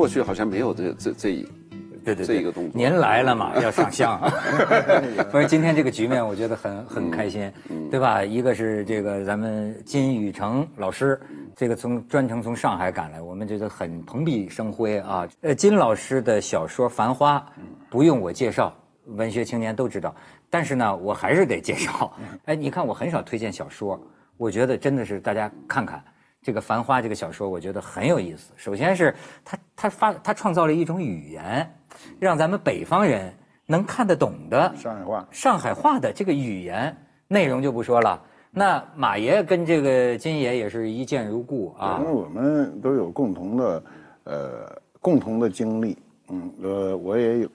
过去好像没有这这这一对对这一个动作您来了嘛，要上香。不是今天这个局面，我觉得很很开心，对吧？一个是这个咱们金宇成老师，这个从专程从上海赶来，我们觉得很蓬荜生辉啊。呃，金老师的小说《繁花》，不用我介绍，文学青年都知道。但是呢，我还是得介绍。哎，你看我很少推荐小说，我觉得真的是大家看看。这个《繁花》这个小说，我觉得很有意思。首先是他他发他创造了一种语言，让咱们北方人能看得懂的上海话上海话的这个语言内容就不说了。那马爷跟这个金爷也是一见如故啊因为。我们都有共同的，呃，共同的经历。嗯，呃，我也有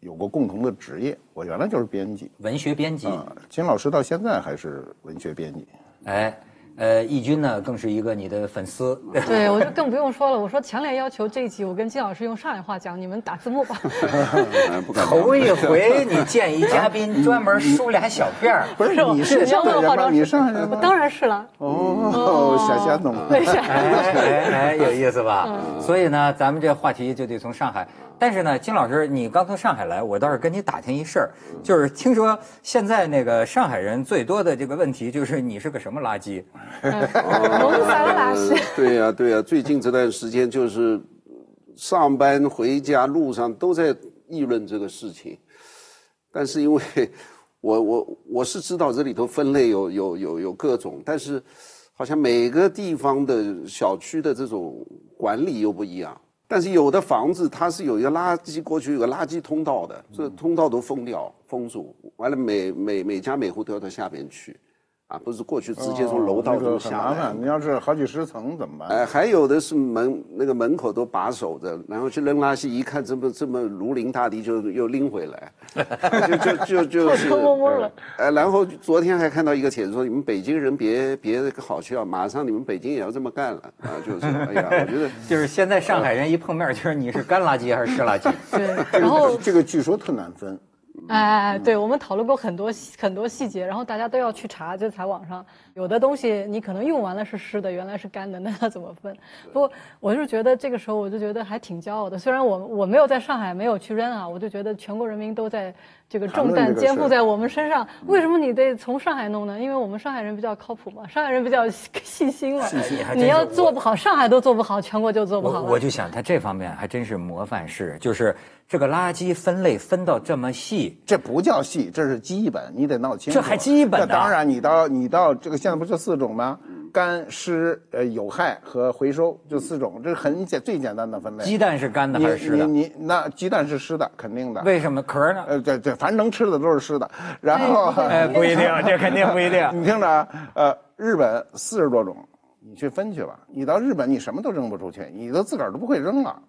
有过共同的职业，我原来就是编辑文学编辑，啊。金老师到现在还是文学编辑。哎，呃，义军呢更是一个你的粉丝。对，我就更不用说了。我说强烈要求这一集我跟金老师用上海话讲，你们打字幕吧。头一回你见一嘉宾 专门梳俩小辫儿，不是你是上海人吗？你上海人吗？我当然是了。哦，小霞懂。对呀。哎哎哎，有意思吧？所以呢，咱们这话题就得从上海。但是呢，金老师，你刚从上海来，我倒是跟你打听一事儿，就是听说现在那个上海人最多的这个问题就是你是个什么垃圾？龙啥垃圾？对呀、对呀、最近这段时间就是上班回家路上都在议论这个事情，但是因为我 我我是知道这里头分类有有有有各种，但是好像每个地方的小区的这种管理又不一样。但是有的房子它是有一个垃圾过去有个垃圾通道的，这通道都封掉封住，完了每每每家每户都要到下边去，啊，不是过去直接从楼道哦那个很中下来。麻烦。你要是好几十层怎么办？哎，还有的是门那个门口都把守着，然后去扔垃圾，一看这么这么如临大敌，就又拎回来，就就就就是偷偷摸摸了。哎，然后昨天还看到一个帖子说，你们北京人别别好去啊，马上你们北京也要这么干了啊，就是哎呀，我觉得 就是现在上海人一碰面，就是你是干垃圾还是湿垃圾？对，然后这个据说特难分。哎，对，我们讨论过很多细很多细节，然后大家都要去查，就在网上有的东西你可能用完了是湿的，原来是干的，那要怎么分？不过我是觉得这个时候我就觉得还挺骄傲的，虽然我我没有在上海没有去扔啊，我就觉得全国人民都在这个重担肩负在我们身上。为什么你得从上海弄呢？因为我们上海人比较靠谱嘛，上海人比较细细心嘛。细心还你要做不好，上海都做不好，全国就做不好我。我就想他这方面还真是模范式，就是这个垃圾分类分到这么细，这不叫细，这是基本，你得闹清楚。这还基本呢那当然，你到你到这个现在不就四种吗？干、湿、呃有害和回收，就四种，这是很简最简单的分类。鸡蛋是干的还是湿的？你你那鸡蛋是湿的，肯定的。为什么壳呢？呃，对对，反正能吃的都是湿的。然后，哎，不一定，这肯定不一定。你听着啊，呃，日本四十多种，你去分去吧。你到日本，你什么都扔不出去，你都自个儿都不会扔了，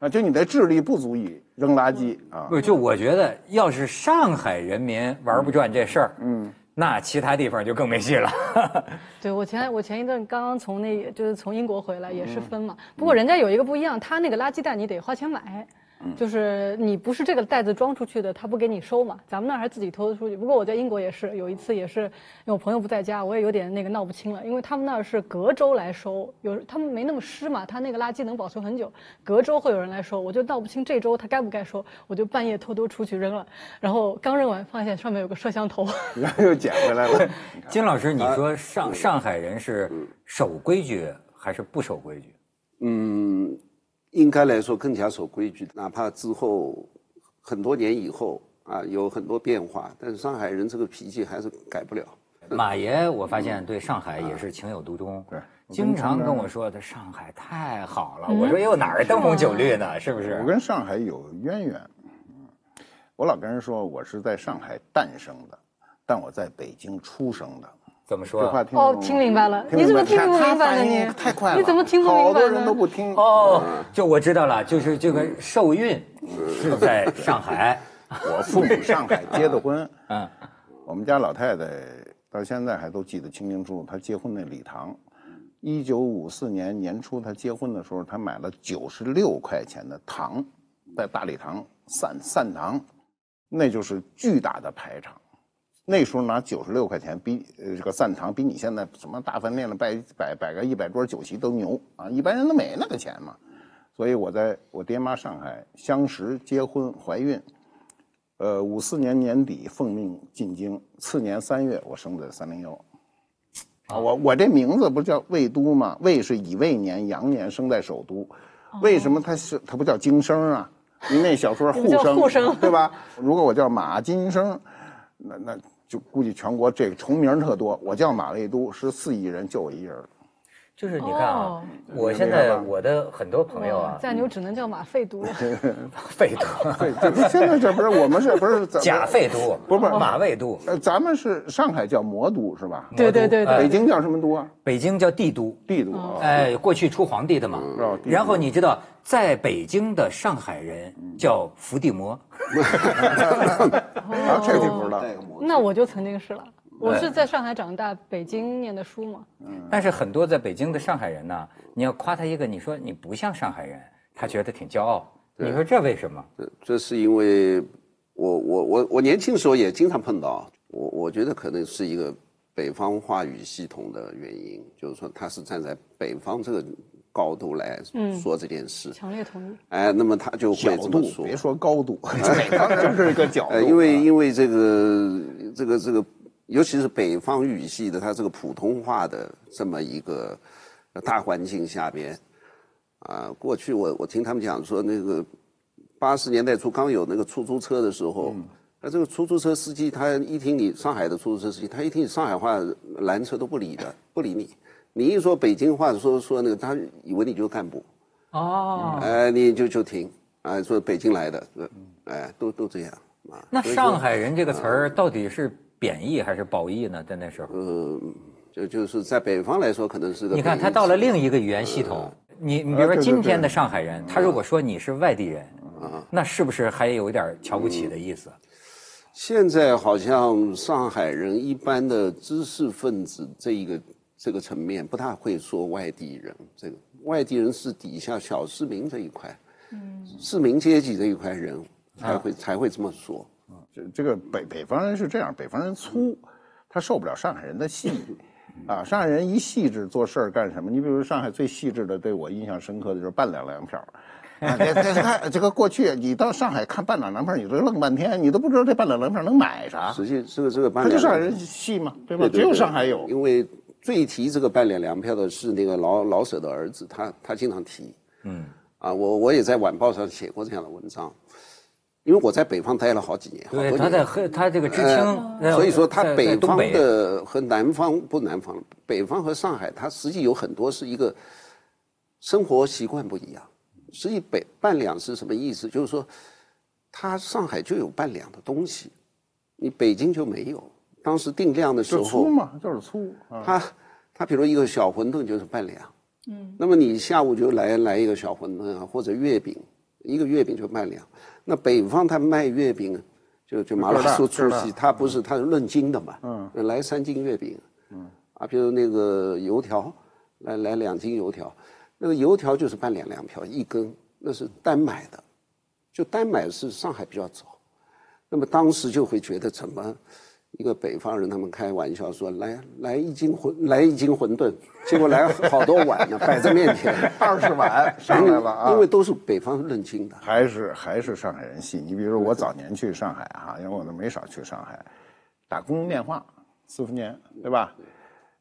啊，就你的智力不足以扔垃圾啊。不，就我觉得，要是上海人民玩不转这事儿，嗯，那其他地方就更没戏了。对我前 我前一阵刚刚从那就是从英国回来，也是分嘛。不过人家有一个不一样，他那个垃圾袋你得花钱买，就是你不是这个袋子装出去的，他不给你收嘛。咱们那儿还自己偷偷出去。不过我在英国也是有一次也是，因为我朋友不在家，我也有点那个闹不清了，因为他们那儿是隔周来收，有他们没那么湿嘛，他那个垃圾能保存很久，隔周会有人来收，我就闹不清这周他该不该收，我就半夜偷偷出去扔了，然后刚扔完发现上面有个摄像头。然后又捡回来了。金老师，你说上上海人是守规矩还是不守规矩？嗯，应该来说更加守规矩，哪怕之后很多年以后啊有很多变化，但是上海人这个脾气还是改不了。马爷，我发现对上海也是情有独钟，对经常跟我说，他上海太好了。我说又哪儿灯红酒绿呢？是不是我？跟上海有渊源，嗯我老跟人说我是在上海诞生的，但我在北京出生的。怎么说？哦听明白了，你怎么听不明白呢？你太快了，你怎么听不明白呢？好多人都不听。哦，就我知道了，就是这个受孕是在上海。我父母上海结的婚，嗯，我们家老太太到现在还都记得清清楚楚，她结婚那礼堂。一九五四年年初，她结婚的时候，她买了九十六块钱的糖，在大礼堂散散糖，那就是巨大的排场。那时候拿九十六块钱比呃这个散糖比你现在什么大饭店了摆摆摆个一百桌酒席都牛啊！一般人都没那个钱嘛。所以我在我爹妈上海相识、结婚、怀孕，呃，五四年年底奉命进京，次年三月我生在三零幺。啊，我我这名字不叫魏都吗？魏是乙未年，羊年生在首都，为什么他是他不叫京生啊？因为那小说 你们叫生沪生对吧？如果我叫马金生，那那就估计全国这个重名特多。我叫马未都，十四亿人就我一人。就是你看啊哦，我现在我的很多朋友啊，再牛只能叫马费都了。费都，对，现在这不是我们是不是假费都，不是不是马未都，呃，咱们是上海叫魔都是吧？对对对哎对，北京叫什么都啊？北京叫帝都。帝都啊。哎，过去出皇帝的嘛然后你知道，在北京的上海人叫伏地魔，啊，这个不知道。那我就曾经是了。我是在上海长大，北京念的书嘛。嗯但是很多在北京的上海人呢，你要夸他一个，你说你不像上海人，他觉得挺骄傲。你说这为什么？这这是因为我我我我年轻时候也经常碰到，我我觉得可能是一个北方话语系统的原因，就是说他是站在北方这个高度来说这件事，强烈同意。哎，那么他就角度会这么说，别说高度，北方就是一个角度。呃，因为因为这个这个这个，尤其是北方语系的，它这个普通话的这么一个大环境下边，啊，过去我我听他们讲说，那个八十年代初刚有那个出租车的时候，那、这个出租车司机他一听你上海的出租车司机，他一听你上海话拦车都不理的，不理你。你一说北京话，说说那个，他以为你就是干部，哦，哎、你就就停，啊，说北京来的，呃哎，都都这样。啊。那上海人这个词儿到底是贬义还是褒义呢？在那时候，呃，就就是在北方来说，可能是个你看他到了另一个语言系统，你你比如说今天的上海人，他如果说你是外地人，啊那是不是还有一点瞧不起的意思？现在好像上海人一般的知识分子这一个这个层面不大会说外地人，这个外地人是底下小市民这一块，嗯市民阶级这一块人才会、才会这么说。这这个北北方人是这样，北方人粗，他受不了上海人的细。啊，上海人一细致做事儿干什么？你比如上海最细致的，对我印象深刻的就是半两粮票。啊，这这看这个过去，你到上海看半两粮票，你都愣半天，你都不知道这半两粮票能买啥。实际这个这个半两他就上海人细嘛，对吧？对对只有上海有。因为最提这个半两粮票的是那个老老舍的儿子，他他经常提。嗯，啊，我我也在晚报上写过这样的文章，因为我在北方待了好几年，他在年。和他这个知青，呃所以说，他北方的和南方不南方，北方和上海，它实际有很多是一个生活习惯不一样。实际北半两是什么意思？就是说，它上海就有半两的东西，你北京就没有。当时定量的时候粗候，嘛，就是粗啊。它它比如一个小馄饨就是半两，嗯，那么你下午就来来一个小馄饨啊，或者月饼，一个月饼就半两。那北方他卖月饼，就就麻辣酥个儿大粗细，它不是他是论斤的嘛，嗯，来三斤月饼，嗯，啊，比如那个油条，来来两斤油条，那个油条就是半两粮票一根，那是单买的，就单买是上海比较早，那么当时就会觉得怎么一个北方人，他们开玩笑说来来一斤馄来一斤馄饨，结果来好多碗呢，摆在面前，二十碗 上来了啊！因为都是北方认斤的。还是还是上海人细。你比如说我早年去上海哈、因为我都没少去上海，打公用电话四十年，对吧？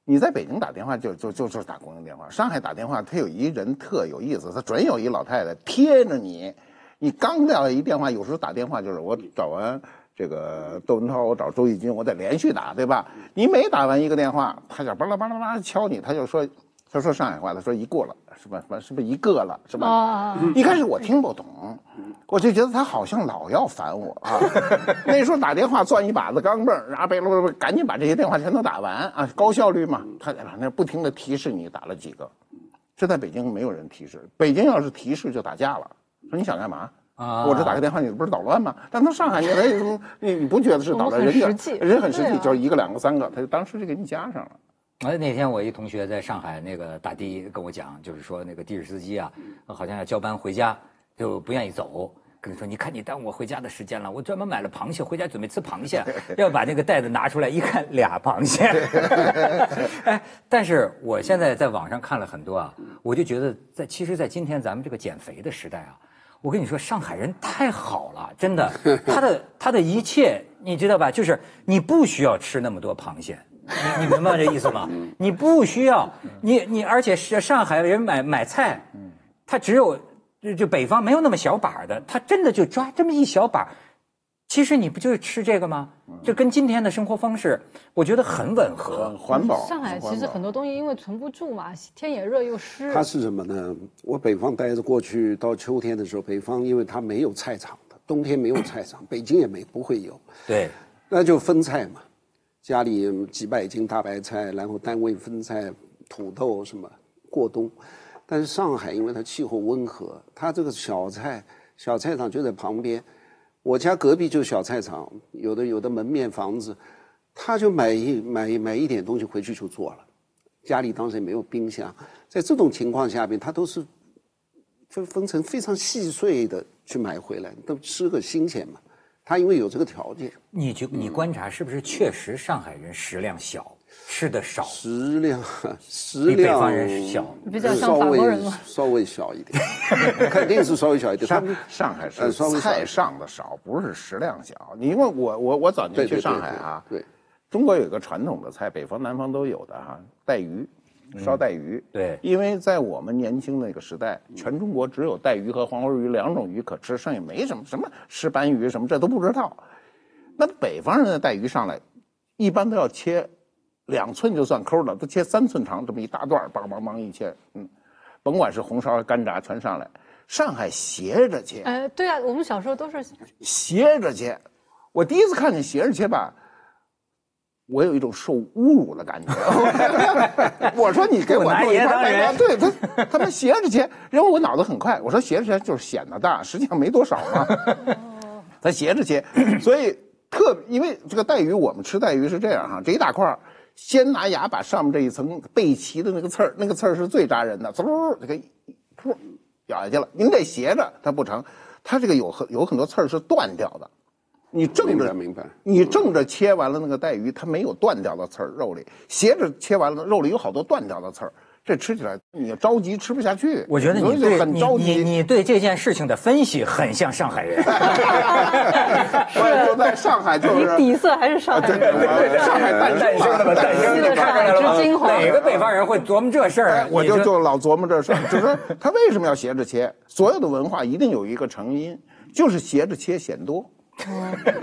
你在北京打电话就就就就是打公用电话，上海打电话他有一人特有意思，他准有一老太太贴着你，你刚撂下一电话，有时候打电话就是我找完这个窦文涛，我找周轶君，我得连续打，对吧？你每打完一个电话，他就巴拉巴拉巴拉敲你，他就说。他说上海话，他说一过了是吧？什么是不是一个了是吧？哦一开始我听不懂，我就觉得他好像老要烦我啊。那时候打电话攥一把子钢镚儿，然后别别别赶紧把这些电话全都打完啊，高效率嘛。他在那不停的提示你打了几个，这在北京没有人提示，北京要是提示就打架了，说你想干嘛？啊我这打个电话，你不是捣乱吗？但他上海你来，你你不觉得是捣乱？人家很实际人很实际，就是一个两个三个，他就当时就给你加上了。哎，那天我一同学在上海那个打的跟我讲，就是说那个的士司机啊，好像要交班回家就不愿意走，跟你说，你看你耽误我回家的时间了，我专门买了螃蟹回家准备吃螃蟹，要把那个袋子拿出来一看，俩螃蟹。哎，但是我现在在网上看了很多啊，我就觉得在其实，在今天咱们这个减肥的时代啊，我跟你说，上海人太好了，真的，他的他的一切你知道吧？就是你不需要吃那么多螃蟹。你你明白这意思吗？你不需要，你你而且是上海人买买菜，他只有就就北方没有那么小把的，他真的就抓这么一小把。其实你不就是吃这个吗？就跟今天的生活方式，我觉得很吻合。环保。上海其实很多东西因为存不住嘛，天也热又湿。它是什么呢？我北方待着过去，到秋天的时候，北方因为它没有菜场的，冬天没有菜场，北京也没不会有。对，那就分菜嘛。家里几百斤大白菜，然后单位分菜，土豆什么过冬。但是上海因为它气候温和，它这个小菜小菜场就在旁边。我家隔壁就是小菜场，有的有的门面房子，他就买一买买一点东西回去就做了。家里当时也没有冰箱，在这种情况下边，他都是分分成非常细碎的去买回来，都吃个新鲜嘛。他因为有这个条件，你就你观察是不是确实上海人食量小，吃的少，食量食比北量方人小，比较像法国人嘛。稍微小一点，肯定是稍微小一点。他上们上海是呃稍微菜上的少，不是食量小。你因为我我我早年去上海啊，对，对中国有一个传统的菜，北方南方都有的哈，带鱼，烧带鱼。对因为在我们年轻那个时代，全中国只有带鱼和黄花鱼两种鱼可吃，剩下没什么什么石斑鱼什么这都不知道。那北方人的带鱼上来，一般都要切两寸就算抠了，都切三寸长这么一大段儿，梆梆梆一切，嗯，甭管是红烧干炸全上来。上海斜着切，哎，对啊，我们小时候都是斜着切。我第一次看见斜着切吧，我有一种受侮辱的感觉。我说你给我不拿弄一块对他他们斜着切，因为我脑子很快，我说斜着切就是显得大，实际上没多少嘛。他斜着切，所以特因为这个带鱼，我们吃带鱼是这样哈，这一大块儿先拿牙把上面这一层背鳍的那个刺儿，那个刺儿是最扎人的，嗖这个噗咬下去了。您得斜着，它不成，它这个有很有很多刺儿是断掉的。你正着明白明白你正着切完了那个带鱼，它没有断掉的刺儿，肉里斜着切完了，肉里有好多断掉的刺儿，这吃起来你着急吃不下去。我觉得你对你很着急。你你对这件事情的分析很像上海人。我就在上海就你是底色还是上海对人。对上海诞诞生的吧，诞生吸了上海之精华哪个北方人会琢磨这事儿啊？我就就老琢磨这事儿，就是说他为什么要斜着切？所有的文化一定有一个成因，就是斜着切显多。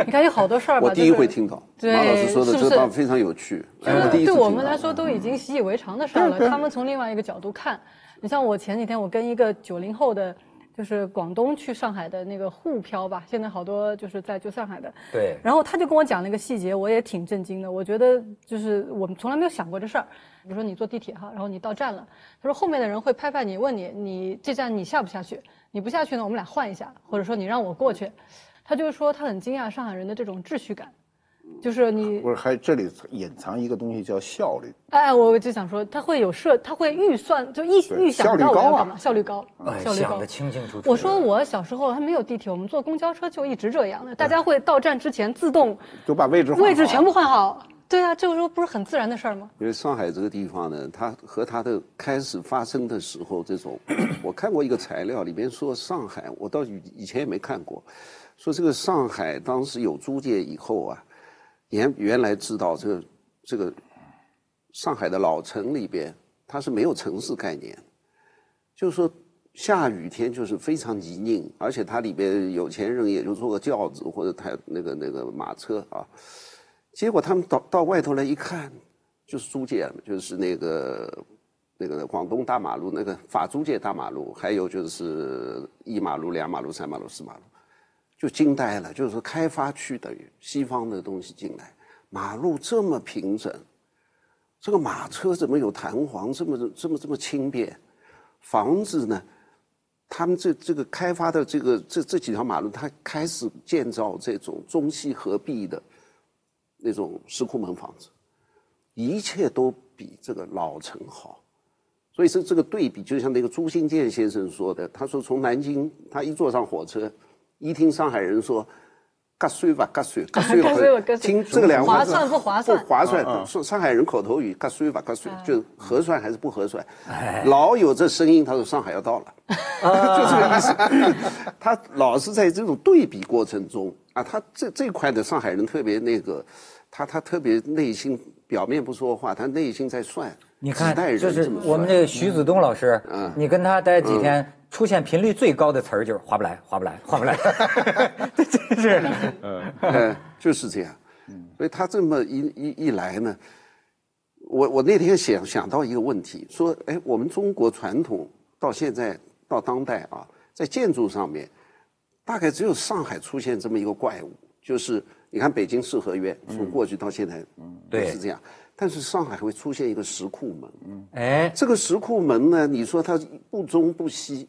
你看有好多事儿吧，我第一回听到对马老师说的，这倒非常有趣。哎我第一对我们来说都已经习以为常的事儿了。他们从另外一个角度看，你像我前几天我跟一个九零后的，就是广东去上海的那个沪漂吧，现在好多就是在就上海的，对然后他就跟我讲了一个细节，我也挺震惊的。我觉得就是我们从来没有想过这事儿。比如说你坐地铁哈，然后你到站了，他说后面的人会拍拍你，问你你这站你下不下去？你不下去呢，我们俩换一下，或者说你让我过去。他就是说他很惊讶上海人的这种秩序感，就是你不是，还这里隐藏一个东西叫效率。哎，我就想说，他会有设，他会预算，就预预想效率高啊到我要干嘛，效率高，哎效率高想得。清清楚楚。我说我小时候还没有地铁，我们坐公交车就一直这样的，大家会到站之前自动就把位置换好位置全部换好。对啊，这个时候不是很自然的事儿吗？因为上海这个地方呢，它和它的开始发生的时候，这种 我看过一个材料，里面说上海，我到以以前也没看过，说这个上海当时有租界以后啊，原原来知道这个这个上海的老城里边，它是没有城市概念，就是说下雨天就是非常泥泞，而且它里边有钱人也就坐个轿子或者抬那个那个马车啊，结果他们到到外头来一看，就是租界，就是那个那个广东大马路那个法租界大马路，还有就是一马路、两马路、三马路、四马路，就惊呆了。就是说开发区等于西方的东西进来，马路这么平整，这个马车怎么有弹簧，这么这么这么轻便？房子呢？他们这这个开发的这个这这几条马路，它开始建造这种中西合璧的那种石库门房子，一切都比这个老城好。所以说这个对比，就像那个朱新建先生说的，他说从南京他一坐上火车，一听上海人说。嘎税吧，嘎税，嘎税 吧听这个两个话划算不划算不划算。说上海人口头语，嘎税吧，嘎税，就合算还是不合算？老有这声音，他说上海要到了 就这个意思。他老是在这种对比过程中啊，他这这块的上海人特别那个，他他特别内心表面不说话，他内心在算。你看几代，人就是我们这个徐子东老师，嗯你跟他待几天，出现频率最高的词儿就是划不来，划不来，划不来，这真是，哎，就是这样。所以他这么一一一来呢，我我那天想想到一个问题，说，哎，我们中国传统到现在到当代啊，在建筑上面，大概只有上海出现这么一个怪物，就是你看北京四合院，从过去到现在，嗯，对。是这样。但是上海会出现一个石库门，哎，这个石库门呢，你说它不中不西，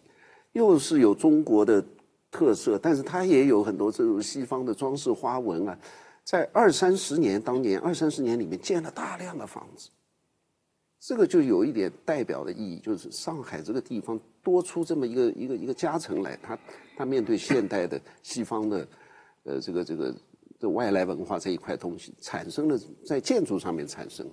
又是有中国的特色，但是它也有很多这种西方的装饰花纹啊。在二三十年当年，二三十年里面建了大量的房子，这个就有一点代表的意义，就是上海这个地方多出这么一个一个一个加成来，它它面对现代的西方的，呃，这个这个这外来文化这一块东西，产生了在建筑上面产生。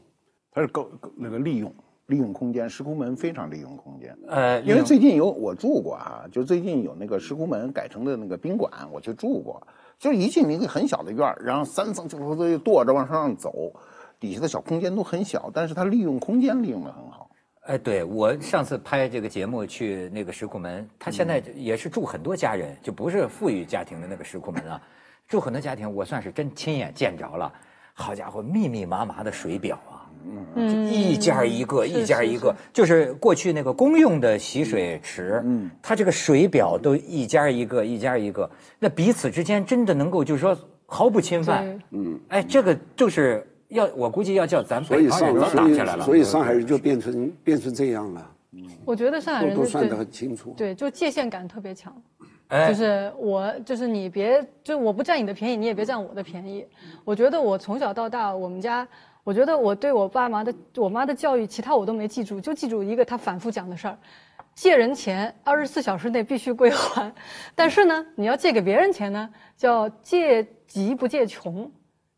它是够够那个利用利用空间，石窟门非常利用空间。呃，因为最近有我住过啊、就最近有那个石窟门改成的那个宾馆，我去住过。就是一进一个很小的院儿，然后三层就就跺着往上走，底下的小空间都很小，但是它利用空间利用的很好。哎，对我上次拍这个节目去那个石库门，他现在也是住很多家人，就不是富裕家庭的那个石库门啊，住很多家庭，我算是真亲眼见着了。好家伙，密密麻麻的水表啊，嗯一家一个，一家一个，就是过去那个公用的洗水池，嗯，它这个水表都一家一个，一家一个，那彼此之间真的能够就是说毫不侵犯，嗯，哎，这个就是要我估计要叫咱所以上北方人都打所起来了，所以上海人就变成变成这样了，我觉得上海人都都算得很清楚。对，就界限感特别强。哎就是我，就是你别，就我不占你的便宜，你也别占我的便宜。我觉得我从小到大，我们家，我觉得我对我爸妈的、我妈的教育，其他我都没记住，就记住一个她反复讲的事儿：借人钱二十四小时内必须归还。但是呢，你要借给别人钱呢，叫借急不借穷。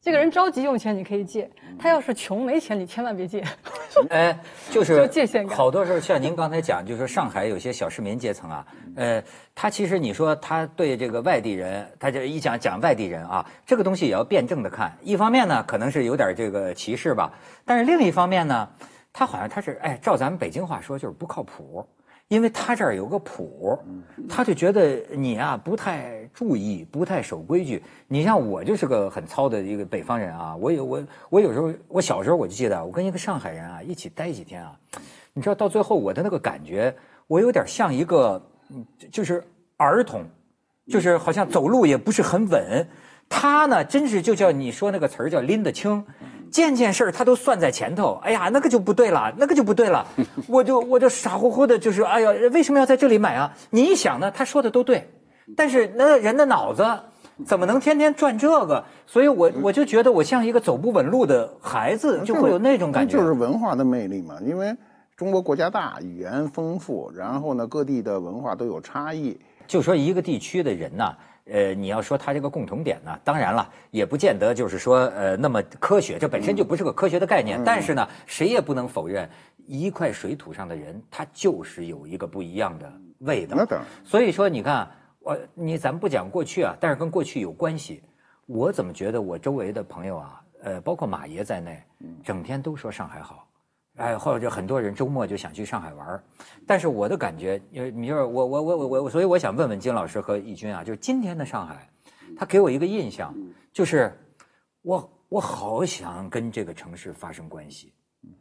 这个人着急用钱你可以借，他要是穷没钱，你千万别借。哎，就是就界限感好多时候像您刚才讲，就是说上海有些小市民阶层啊，呃，他其实你说他对这个外地人，他就一讲讲外地人啊，这个东西也要辩证的看。一方面呢，可能是有点这个歧视吧，但是另一方面呢，他好像他是哎，照咱们北京话说就是不靠谱。因为他这儿有个谱，他就觉得你啊不太注意，不太守规矩。你像我就是个很糙的一个北方人啊，我有我我有时候我小时候我就记得，我跟一个上海人啊一起待几天啊，你知道到最后我的那个感觉，我有点像一个嗯就是儿童，就是好像走路也不是很稳。他呢，真是就叫你说那个词儿叫拎得清，件件事儿他都算在前头。哎呀，那个就不对了，那个就不对了，我就我就傻乎乎的，就是哎呀，为什么要在这里买啊？你一想呢，他说的都对，但是那人的脑子怎么能天天转这个？所以我我就觉得我像一个走不稳路的孩子，就会有那种感觉。就是文化的魅力嘛。因为中国国家大，语言丰富，然后呢各地的文化都有差异。就说一个地区的人呐，呃，你要说它这个共同点呢，当然了，也不见得就是说呃那么科学，这本身就不是个科学的概嗯念。但是呢，谁也不能否认，一块水土上的人，他就是有一个不一样的味道。那当然，所以说，你看，我你咱们不讲过去啊，但是跟过去有关系。我怎么觉得我周围的朋友啊，呃，包括马爷在内，整天都说上海好，哎，或者就很多人周末就想去上海玩儿但是我的感觉，因为你就是我我我我我，所以我想问问金老师和义军啊，就是今天的上海，他给我一个印象，就是我我好想跟这个城市发生关系。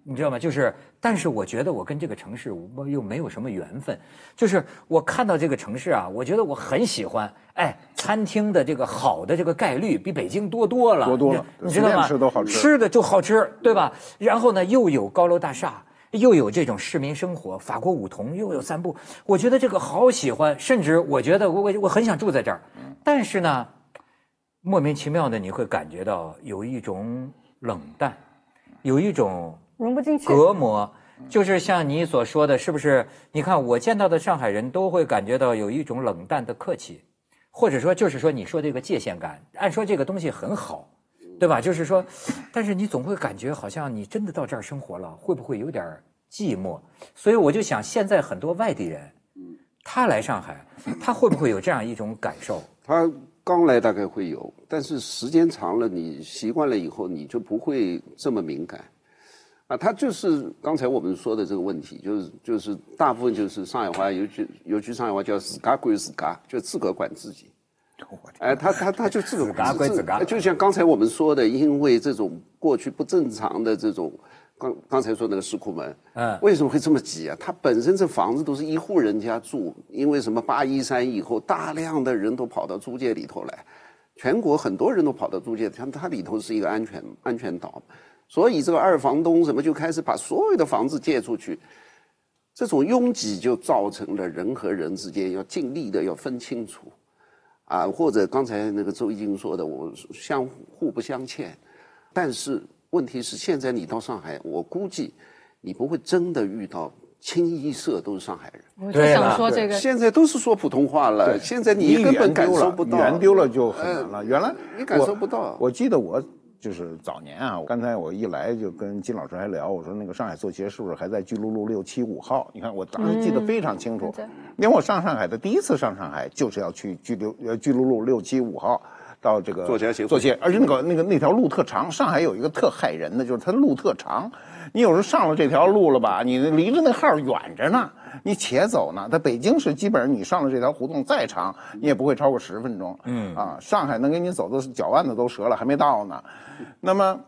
你知道吗？就是，但是我觉得我跟这个城市我又没有什么缘分。就是我看到这个城市啊，我觉得我很喜欢。哎，餐厅的这个好的这个概率比北京多多了，多多了你知道吗？吃都好吃吃的就好吃，对吧？然后呢，又有高楼大厦，又有这种市民生活，法国梧桐又有散步，我觉得这个好喜欢，甚至我觉得我我我很想住在这儿。但是呢，莫名其妙的你会感觉到有一种冷淡，有一种融不进去。隔膜，就是像你所说的，是不是？你看我见到的上海人都会感觉到有一种冷淡的客气，或者说就是说你说这个界限感，按说这个东西很好，对吧？就是说，但是你总会感觉好像你真的到这儿生活了，会不会有点寂寞？所以我就想，现在很多外地人，他来上海，他会不会有这样一种感受？他刚来大概会有，但是时间长了，你习惯了以后，你就不会这么敏感。啊，他就是刚才我们说的这个问题，就是就是大部分就是上海话，尤其尤其上海话叫自家管自家，就自个管自己。哎，他他他就自个自家管自家就像刚才我们说的，因为这种过去不正常的这种，刚刚才说那个石库门，嗯为什么会这么挤啊？它本身这房子都是一户人家住，因为什么八一三以后，大量的人都跑到租界里头来，全国很多人都跑到租界，它它里头是一个安全安全岛，所以这个二房东什么就开始把所有的房子借出去，这种拥挤就造成了人和人之间要尽力的要分清楚，啊，或者刚才那个周一金说的，我相互不相欠，但是问题是现在你到上海，我估计你不会真的遇到清一色都是上海人。我就想说这个，现在都是说普通话了，现在你根本感受不到，语言丢了就很难了。原来你感受不到。我记得我就是早年啊，刚才我一来就跟金老师还聊，我说那个上海作协是不是还在巨鹿路六七五号？你看我当时记得非常清楚，因为我上上海的第一次上上海就是要去巨鹿呃巨鹿路六七五号。到这个作协协会作协，而且那个那个那条路特长，上海有一个特害人的，就是它路特长。你有时候上了这条路了吧，你离着那号远着呢，你且走呢。在北京市，基本上你上了这条胡同再长，你也不会超过十分钟。嗯啊，上海能给你走的脚腕子都折了，还没到呢。那么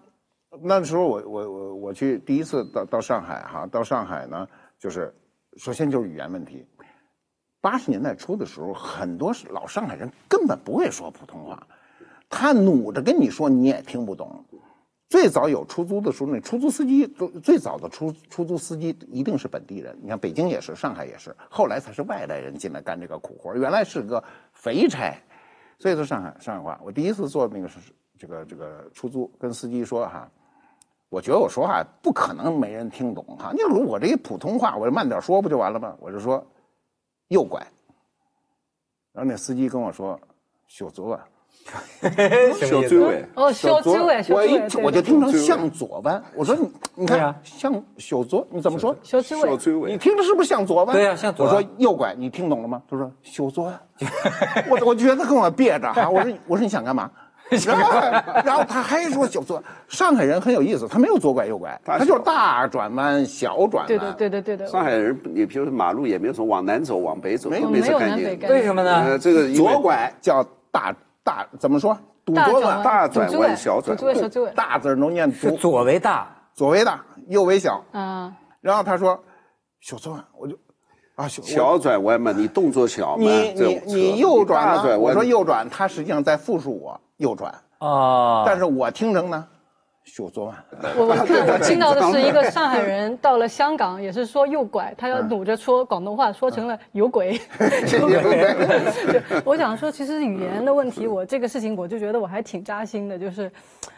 那时候我我我我去第一次到到上海哈，到上海呢，就是首先就是语言问题。八十年代初的时候，很多老上海人根本不会说普通话。他努着跟你说，你也听不懂。最早有出租的时候，那出租司机都最早的出出租司机一定是本地人。你看北京也是，上海也是，后来才是外来人进来干这个苦活。原来是个肥差，所以说上海上海话。我第一次做那个是这个这个出租，跟司机说哈，我觉得我说话不可能没人听懂哈。你如果我这一普通话，我就慢点说不就完了吗？我就说右拐，然后那司机跟我说小左啊。小追尾哦，小追尾，小我一我就听成向左弯，我说你你看向小左，你怎么说？小追尾，小追尾，你听着是不是向左弯？对呀向左我说右拐，你听懂了吗？他说小左弯。我我觉得跟我别着哈，我说我说你想干嘛？然后然后他还说小左，上海人很有意思，他没有左拐右拐，他就是大转弯、小转弯。对对，对对，对的。上海人，你比如说马路也没有从往南走、往北走，没有没这没有概念。南北概念为什么呢？呃，这个左拐叫大大，怎么说？赌左转，大转弯小转。大字能念左，左为大，左为大，右为小。啊，然后他说小转弯，我就啊小小转弯嘛，你动作小嘛，你你你右转呢？大转弯，我说右转，他实际上在复述我右转，啊，但是我听成呢，小左弯。我我看我听到的是一个上海人 到了香港，也是说右拐，他要努着说广东话，说成了有鬼。有鬼 我想说，其实语言的问题，我这个事情我就觉得我还挺扎心的，就是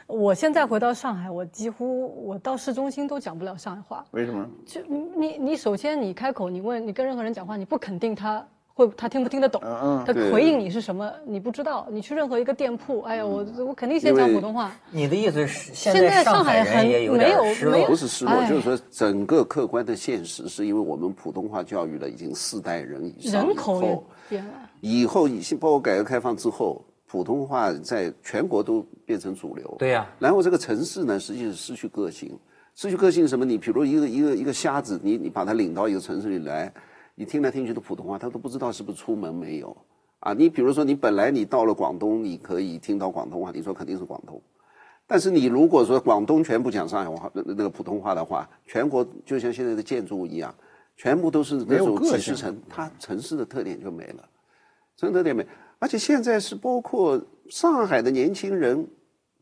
我现在回到上海，我几乎我到市中心都讲不了上海话。为什么？就你你首先你开口，你问你跟任何人讲话，你不肯定他会他听不听得懂，他回应你是什么，你不知道。你去任何一个店铺，哎呀，我我肯定先讲普通话。你的意思是现现在上上海很人也有没有点失落没有不是失落，哎就是说整个客观的现实，是因为我们普通话教育了已经四代人以上，人口也以后变了。以后以包括改革开放之后，普通话在全国都变成主流。对呀然后这个城市呢，实际是失去个性，失去个性什么？你比如一个一个一个瞎子，你你把他领到一个城市里来，你听来听去的普通话，他都不知道是不是出门没有啊？你比如说你本来你到了广东，你可以听到广东话，你说肯定是广东。但是你如果说广东全部讲上海话那那个普通话的话，全国就像现在的建筑物一样，全部都是那种没有个性几十层，它城市的特点就没了。城市特点没。而且现在是包括上海的年轻人，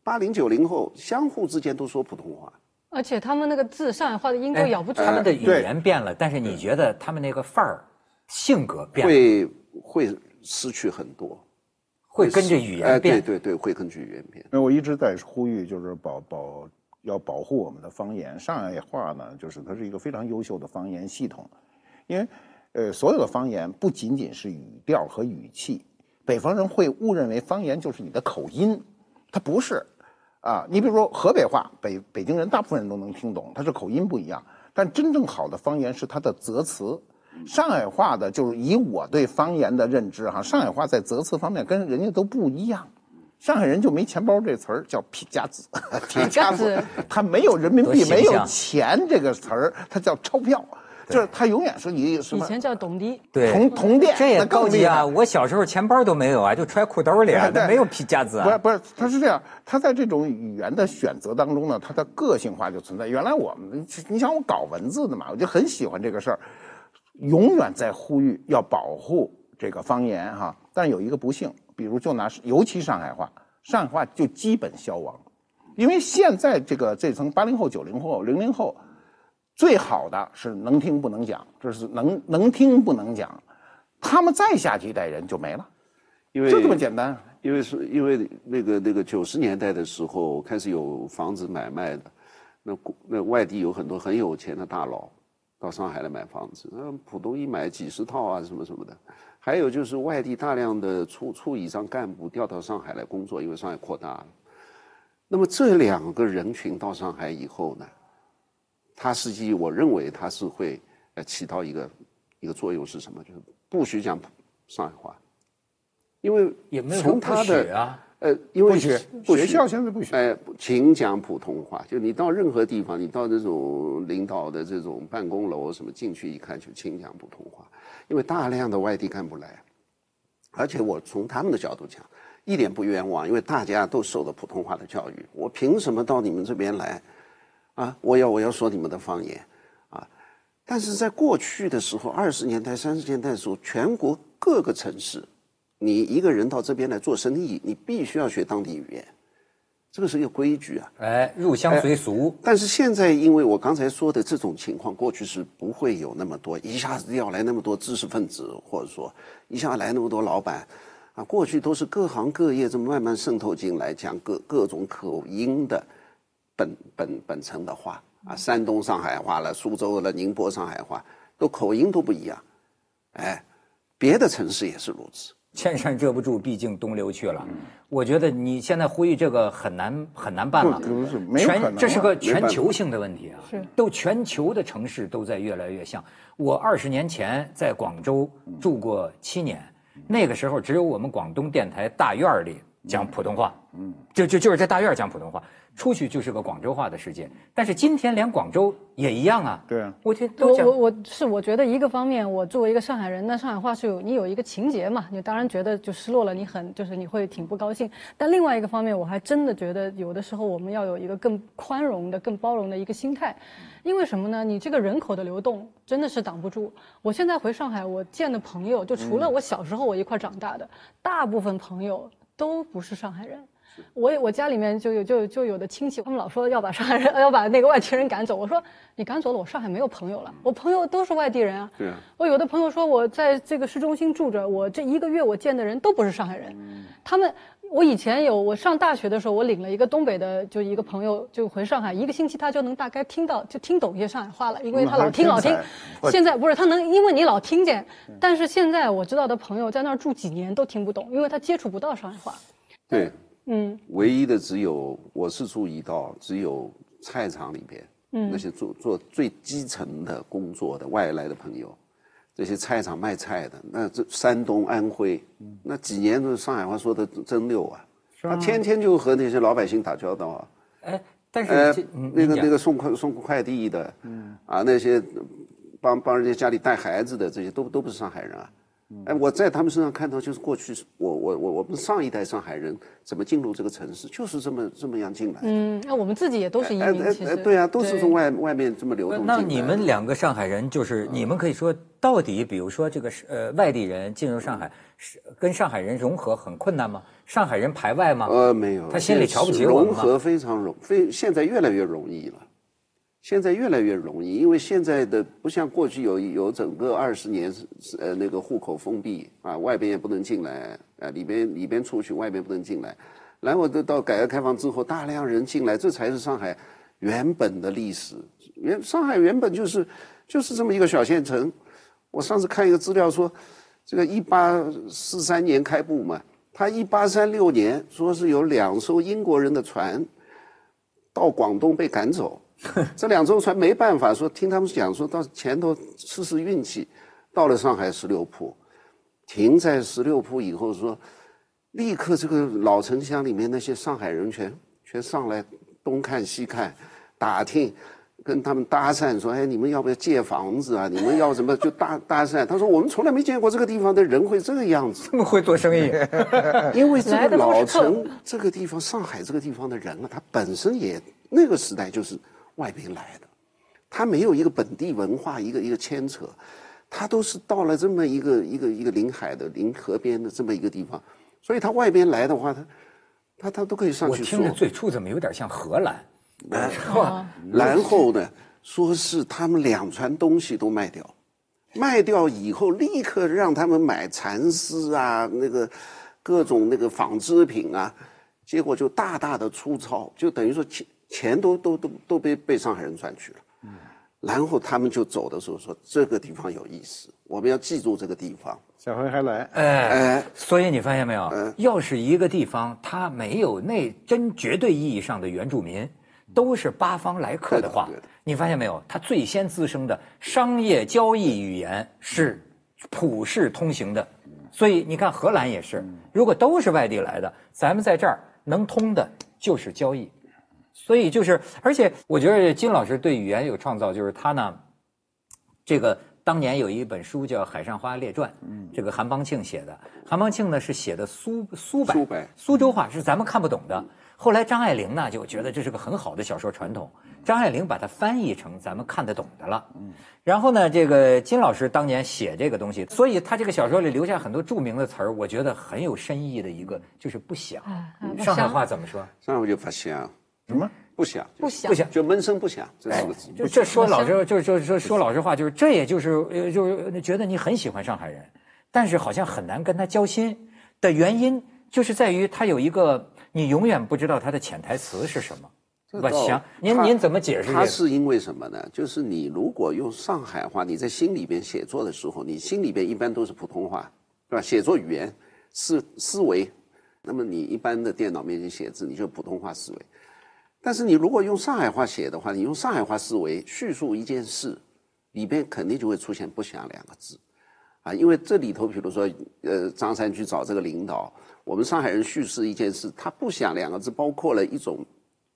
八零九零后相互之间都说普通话。而且他们那个字上海话的音都哎咬不出来。他们的语言变了，但是你觉得他们那个范儿、性格变了，会会失去很多，会跟着语哎，言变？对对对，会根据语言变。那我一直在呼吁，就是保保要保护我们的方言。上海话呢，就是它是一个非常优秀的方言系统，因为呃，所有的方言不仅仅是语调和语气，北方人会误认为方言就是你的口音，它不是，啊，你比如说河北话，北北京人大部分人都能听懂，它是口音不一样，但真正好的方言是它的择词。上海话的，就是以我对方言的认知哈，上海话在择词方面跟人家都不一样。上海人就没钱包这词儿，叫皮夹子，皮夹子，他没有人民币，没有钱这个词儿，它叫钞票。就是他永远说你什么？以前叫董迪，对，铜铜店，这也高级啊！我小时候钱包都没有啊，就揣裤兜里啊，没有皮夹子啊。不是不是，他是这样，他在这种语言的选择当中呢，他的个性化就存在。原来我们，你想我搞文字的嘛，我就很喜欢这个事儿，永远在呼吁要保护这个方言哈。但有一个不幸，比如就拿尤其上海话，上海话就基本消亡，因为现在这个这层八零后、九零后、零零后。最好的是能听不能讲，这是能能听不能讲，他们再下几代人就没了，因为就这么简单。因为是因为那个那个九十年代的时候开始有房子买卖的，那那外地有很多很有钱的大佬到上海来买房子，那浦东一买几十套啊什么什么的，还有就是外地大量的处处以上干部调到上海来工作，因为上海扩大了。那么这两个人群到上海以后呢？它实际，我认为它是会呃起到一个一个作用是什么？就是不许讲上海话，因为也没有从他的啊，呃，因为学校现在不许，哎，请讲普通话。就你到任何地方，你到这种领导的这种办公楼什么进去一看，就请讲普通话，因为大量的外地干部来，而且我从他们的角度讲，一点不冤枉，因为大家都受了普通话的教育，我凭什么到你们这边来？啊，我要我要说你们的方言，啊，但是在过去的时候，二十年代、三十年代的时候，全国各个城市，你一个人到这边来做生意，你必须要学当地语言，这个是一个规矩啊。哎，入乡随俗。但是现在，因为我刚才说的这种情况，过去是不会有那么多，一下子要来那么多知识分子，或者说一下来那么多老板，啊，过去都是各行各业这么慢慢渗透进来，讲各各种口音的。本本本城的话啊，山东上海话了，苏州了，宁波上海话，都口音都不一样，哎，别的城市也是如此。千山遮不住，毕竟东流去了。我觉得你现在呼吁这个很难很难办了，不是没可能。这是个全球性的问题啊，是。都全球的城市都在越来越像。我二十年前在广州住过七年，那个时候只有我们广东电台大院里讲普通话，嗯，就就就是在大院讲普通话。出去就是个广州话的世界，但是今天连广州也一样啊。对啊，我觉得我我我是我觉得一个方面，我作为一个上海人，那上海话是有你有一个情节嘛，你当然觉得就失落了，你很就是你会挺不高兴。但另外一个方面，我还真的觉得有的时候我们要有一个更宽容的、更包容的一个心态，因为什么呢？你这个人口的流动真的是挡不住。我现在回上海，我见的朋友，就除了我小时候我一块长大的，大部分朋友都不是上海人。我我家里面就有就就有的亲戚，他们老说要把上海人 要把那个外地人赶走。我说你赶走了，我上海没有朋友了。我朋友都是外地人啊。对啊。我有的朋友说我在这个市中心住着，我这一个月我见的人都不是上海人。嗯。他们，我以前有我上大学的时候，我领了一个东北的，就一个朋友就回上海，一个星期他就能大概听到就听懂一些上海话了，因为他老听老听。现在不是他能，因为你老听见。但是现在我知道的朋友在那儿住几年都听不懂，因为他接触不到上海话。对。嗯，唯一的只有我是注意到，只有菜场里边，嗯，那些做做最基层的工作的外来的朋友，这些菜场卖菜的，那这山东、安徽，那几年的上海话说的真溜啊，他天天就和那些老百姓打交道啊。哎，但是那个那个送快送快递的，嗯，啊那些帮帮人家家里带孩子的这些都都不是上海人啊。哎，我在他们身上看到，就是过去我我我我们上一代上海人怎么进入这个城市，就是这么这么样进来。嗯，那我们自己也都是移民，对啊，都是从外外面这么流动。那你们两个上海人，就是你们可以说，到底比如说这个是呃外地人进入上海，是跟上海人融合很困难吗？上海人排外吗？呃，没有，他心里瞧不起我们融合非常容，非现在越来越容易了。现在越来越容易，因为现在的不像过去有有整个二十年是呃那个户口封闭啊，外边也不能进来啊，里边里边出去，外边不能进来。然后到到改革开放之后，大量人进来，这才是上海原本的历史。原上海原本就是就是这么一个小县城。我上次看一个资料说，这个一八四三年开埠嘛，他一八三六年说是有两艘英国人的船到广东被赶走，这两艘船没办法说，听他们讲说到前头试试运气，到了上海十六铺，停在十六铺以后说，立刻这个老城乡里面那些上海人全全上来东看西看，打听。跟他们搭讪说：“哎，你们要不要借房子啊？你们要什么就搭搭讪。”他说：“我们从来没见过这个地方的人会这个样子，这么会做生意。因为这个老城这个地方，上海这个地方的人啊，他本身也那个时代就是外边来的，他没有一个本地文化一个一个牵扯，他都是到了这么一个一个一个临海的临河边的这么一个地方，所以他外边来的话，他他他都可以上去说。我听着最初怎么有点像荷兰？” 哎，然后呢，说是他们两船东西都卖掉，卖掉以后立刻让他们买蚕丝啊，那个各种那个纺织品啊，结果就大大的粗糙，就等于说钱钱都都都都被被上海人赚去了。嗯，然后他们就走的时候说这个地方有意思，我们要记住这个地方，下回还来。哎，所以你发现没有？要是一个地方它没有那真绝对意义上的原住民。都是八方来客的话，你发现没有？它最先滋生的商业交易语言是普世通行的，所以你看荷兰也是，如果都是外地来的，咱们在这儿能通的就是交易，所以就是，而且我觉得金老师对语言有创造，就是他呢，这个当年有一本书叫《海上花列传》，这个韩邦庆写的，韩邦庆呢是写的苏苏北苏州话，是咱们看不懂的。后来张爱玲呢就觉得这是个很好的小说传统，张爱玲把它翻译成咱们看得懂的了。嗯，然后呢，这个金老师当年写这个东西，所以他这个小说里留下很多著名的词儿，我觉得很有深意的一个就是不想。上海话怎么说？上海话就不想。什么？不想？不想？不想？就闷声不响这四个字。就这说老实，就就说说老实话，就是这也就是呃就是觉得你很喜欢上海人，但是好像很难跟他交心的原因，就是在于他有一个。你永远不知道他的潜台词是什么，不行您您怎么解释？他是因为什么呢？就是你如果用上海话，你在心里边写作的时候，你心里边一般都是普通话，对吧？写作语言思思维，那么你一般的电脑面前写字，你就普通话思维。但是你如果用上海话写的话，你用上海话思维叙述一件事，里边肯定就会出现“不想”两个字，啊，因为这里头，比如说，呃，张三去找这个领导。我们上海人叙事一件事，他不想两个字包括了一种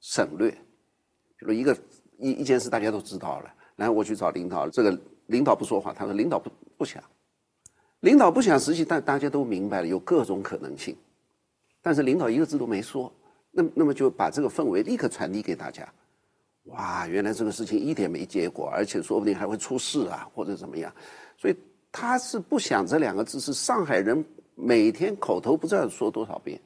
省略，比如一个一一件事大家都知道了，然后我去找领导，这个领导不说话，他说领导不不想，领导不想，实际但大家都明白了有各种可能性，但是领导一个字都没说，那那么就把这个氛围立刻传递给大家，哇，原来这个事情一点没结果，而且说不定还会出事啊，或者怎么样，所以他是不想这两个字是上海人。每天口头不知道说多少遍，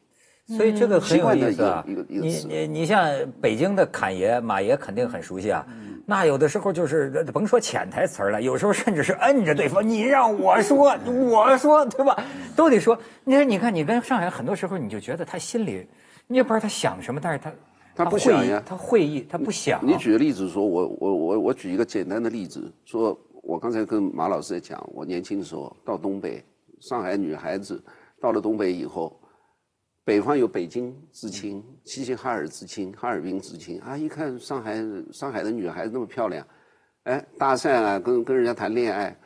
所以这个很有意思啊。你你你像北京的侃爷马爷肯定很熟悉啊。那有的时候就是甭说潜台词了，有时候甚至是摁着对方，你让我说，我说对吧？都得说。你看你看你跟上海很多时候你就觉得他心里，你也不知道他想什么，但是他他不想呀，他会意，他不想。你举个例子说，我我我我举一个简单的例子，说我刚才跟马老师在讲，我年轻的时候到东北。上海女孩子到了东北以后，北方有北京知青、齐齐哈尔知青、哈尔滨知青啊，一看上海上海的女孩子那么漂亮，哎，搭讪啊，跟跟人家谈恋爱，